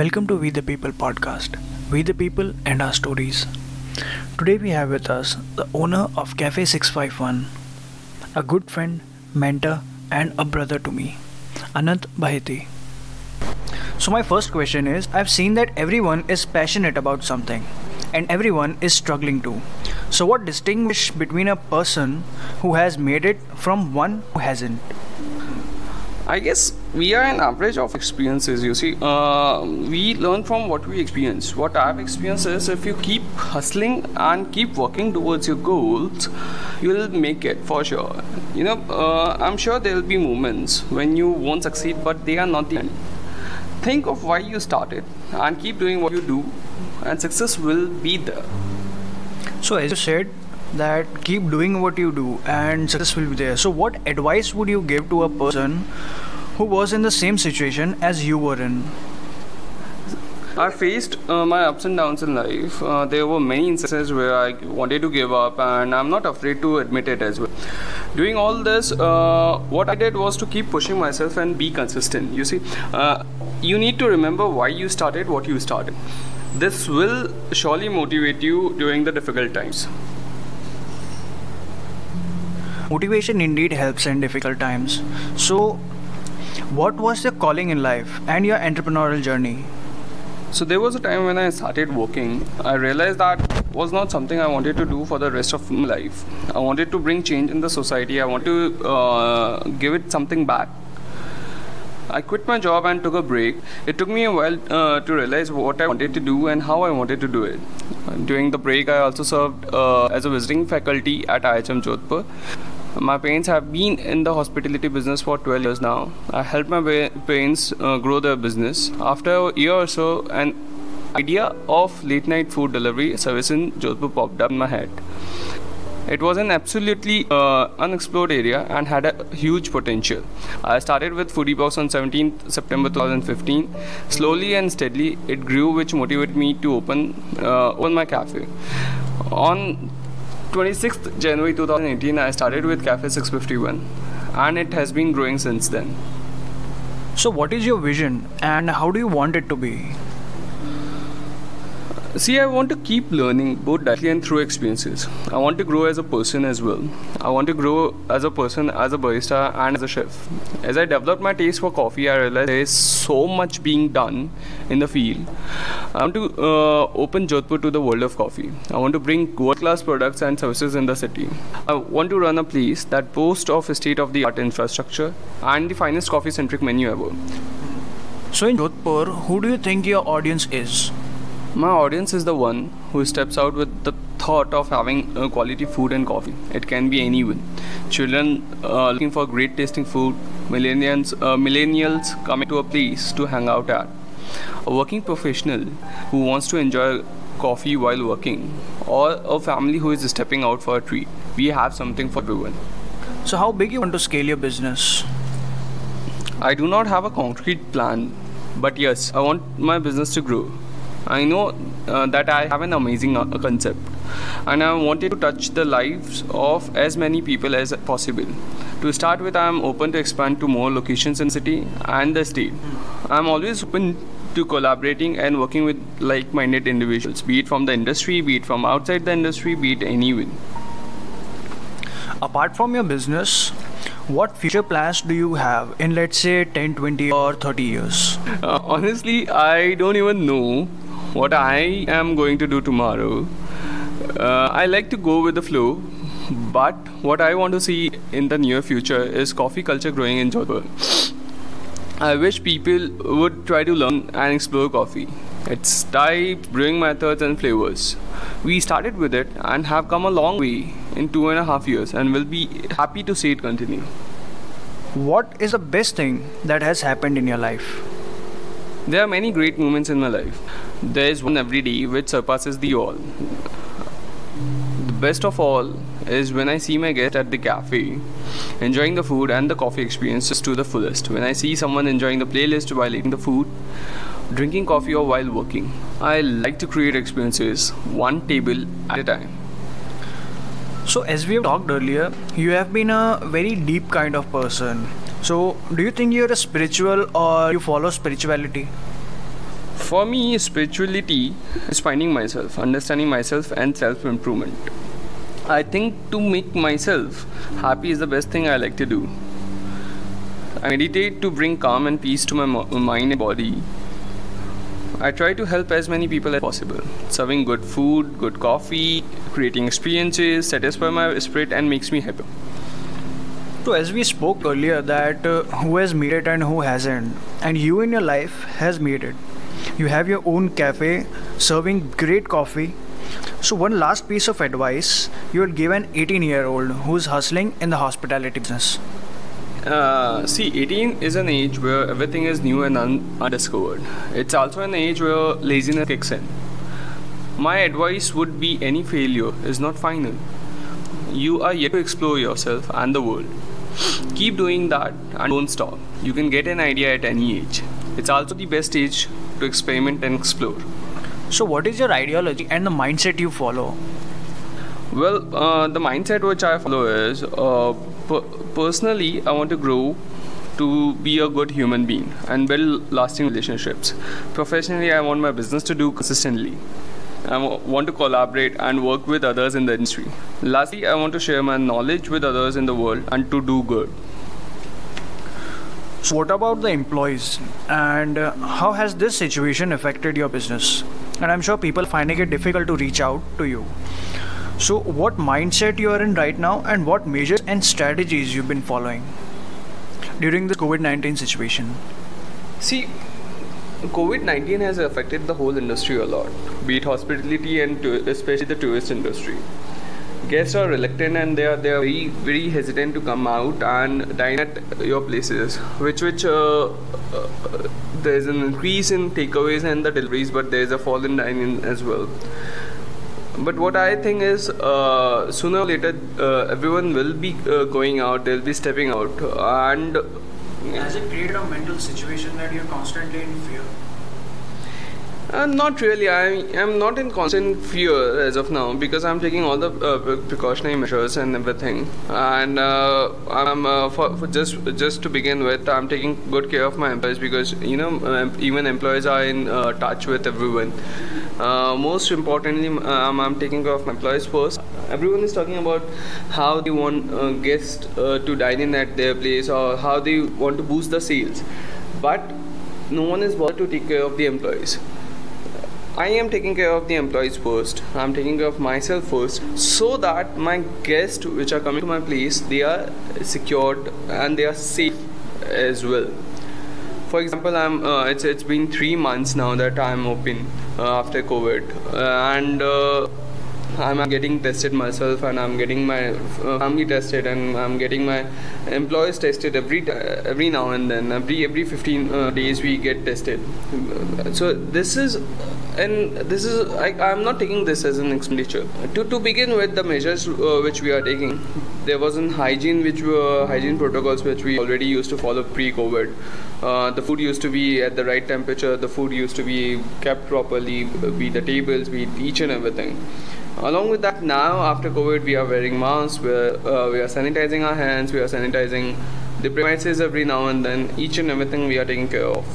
Welcome to We the People podcast. We the People and our stories. Today we have with us the owner of Cafe 651, a good friend, mentor, and a brother to me, Annant Baheti. So, my first question is I've seen that everyone is passionate about something and everyone is struggling too. So, what distinguishes between a person who has made it from one who hasn't? I guess we are an average of experiences. You see, uh, we learn from what we experience. What I've experienced is if you keep hustling and keep working towards your goals, you'll make it for sure. You know, uh, I'm sure there will be moments when you won't succeed, but they are not the end. Think of why you started and keep doing what you do, and success will be there. So, as you said, that keep doing what you do and success will be there. So, what advice would you give to a person who was in the same situation as you were in? I faced uh, my ups and downs in life. Uh, there were many instances where I wanted to give up, and I'm not afraid to admit it as well. Doing all this, uh, what I did was to keep pushing myself and be consistent. You see, uh, you need to remember why you started what you started. This will surely motivate you during the difficult times. Motivation indeed helps in difficult times. So, what was your calling in life and your entrepreneurial journey? So there was a time when I started working. I realized that was not something I wanted to do for the rest of my life. I wanted to bring change in the society. I want to uh, give it something back. I quit my job and took a break. It took me a while uh, to realize what I wanted to do and how I wanted to do it. During the break, I also served uh, as a visiting faculty at IHM Jodhpur. My parents have been in the hospitality business for 12 years now. I helped my parents uh, grow their business. After a year or so, an idea of late night food delivery service in Jodhpur popped up in my head. It was an absolutely uh, unexplored area and had a huge potential. I started with Foodie Box on 17th September 2015. Slowly and steadily, it grew, which motivated me to open uh, open my cafe. On 26th January 2018, I started with Cafe 651, and it has been growing since then. So, what is your vision and how do you want it to be? See, I want to keep learning both directly and through experiences. I want to grow as a person as well. I want to grow as a person, as a barista, and as a chef. As I developed my taste for coffee, I realized there is so much being done in the field. I want to uh, open Jodhpur to the world of coffee. I want to bring world class products and services in the city. I want to run a place that boasts of state of the art infrastructure and the finest coffee centric menu ever. So, in Jodhpur, who do you think your audience is? My audience is the one who steps out with the thought of having uh, quality food and coffee. It can be anyone. Children uh, looking for great tasting food, millennials, uh, millennials coming to a place to hang out at, a working professional who wants to enjoy coffee while working, or a family who is stepping out for a treat. We have something for everyone. So, how big you want to scale your business? I do not have a concrete plan, but yes, I want my business to grow. I know uh, that I have an amazing uh, concept and I wanted to touch the lives of as many people as possible. To start with, I am open to expand to more locations in city and the state. I am always open to collaborating and working with like-minded individuals, be it from the industry, be it from outside the industry, be it anyone. Apart from your business, what future plans do you have in let's say 10, 20 or 30 years? Uh, honestly, I don't even know what I am going to do tomorrow. Uh, I like to go with the flow, but what I want to see in the near future is coffee culture growing in Jodhpur. I wish people would try to learn and explore coffee, its type, brewing methods, and flavors. We started with it and have come a long way in two and a half years, and will be happy to see it continue. What is the best thing that has happened in your life? There are many great moments in my life. There is one every day which surpasses the all. The best of all is when I see my guest at the cafe enjoying the food and the coffee experiences to the fullest. When I see someone enjoying the playlist while eating the food, drinking coffee, or while working. I like to create experiences one table at a time. So, as we have talked earlier, you have been a very deep kind of person. So, do you think you're a spiritual or you follow spirituality? For me, spirituality is finding myself, understanding myself, and self improvement. I think to make myself happy is the best thing I like to do. I meditate to bring calm and peace to my mind and body. I try to help as many people as possible, serving good food, good coffee, creating experiences, satisfy my spirit, and makes me happy. So, as we spoke earlier, that uh, who has made it and who hasn't, and you in your life has made it. You have your own cafe, serving great coffee. So, one last piece of advice you would give an 18 year old who's hustling in the hospitality business. Uh, see, 18 is an age where everything is new and un- undiscovered. It's also an age where laziness kicks in. My advice would be any failure is not final. You are yet to explore yourself and the world. Keep doing that and don't stop. You can get an idea at any age. It's also the best age to experiment and explore. So, what is your ideology and the mindset you follow? Well, uh, the mindset which I follow is uh, per- personally, I want to grow to be a good human being and build lasting relationships. Professionally, I want my business to do consistently. I want to collaborate and work with others in the industry. Lastly, I want to share my knowledge with others in the world and to do good. So, what about the employees and uh, how has this situation affected your business? And I'm sure people finding it difficult to reach out to you. So, what mindset you are in right now, and what measures and strategies you've been following during the COVID 19 situation? See, COVID 19 has affected the whole industry a lot, be it hospitality and to- especially the tourist industry. Guests are reluctant and they are they are very very hesitant to come out and dine at your places, which which uh, uh, there is an increase in takeaways and the deliveries, but there is a fall in dining as well. But what I think is, uh, sooner or later, uh, everyone will be uh, going out. They'll be stepping out, and Has it created a mental situation that you're constantly in fear? Uh, not really. I am not in constant fear as of now because I'm taking all the uh, precautionary measures and everything. And uh, I'm uh, for, for just just to begin with, I'm taking good care of my employees because you know even employees are in uh, touch with everyone. Uh, most importantly, um, I'm taking care of my employees first. Everyone is talking about how they want uh, guests uh, to dine in at their place or how they want to boost the sales, but no one is bothered to take care of the employees. I am taking care of the employees first. I'm taking care of myself first, so that my guests, which are coming to my place, they are secured and they are safe as well. For example, I'm. Uh, it's it's been three months now that I'm open uh, after COVID, uh, and. Uh, I'm getting tested myself, and I'm getting my uh, family tested, and I'm getting my employees tested every every now and then. Every every 15 uh, days we get tested. So this is, and this is I, I'm not taking this as an expenditure. To to begin with, the measures uh, which we are taking, there was an hygiene which were hygiene protocols which we already used to follow pre-COVID. Uh, the food used to be at the right temperature. The food used to be kept properly, be the tables, be each and everything. Along with that, now after COVID, we are wearing masks. We're, uh, we are sanitizing our hands. We are sanitizing the premises every now and then. Each and everything we are taking care of.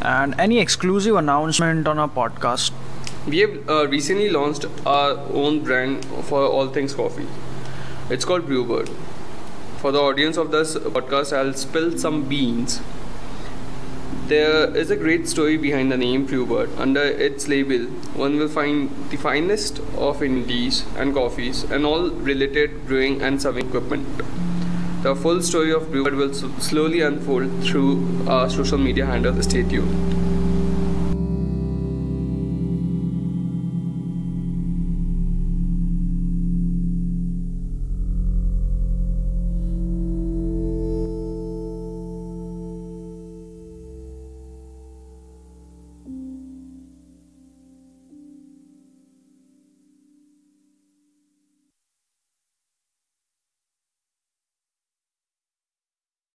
And any exclusive announcement on our podcast? We have uh, recently launched our own brand for all things coffee. It's called Brewbird. For the audience of this podcast, I'll spill some beans. There is a great story behind the name Brewbird. Under its label, one will find the finest of indies and coffees and all related brewing and serving equipment. The full story of Brewbird will slowly unfold through our social media handle. Stay tuned.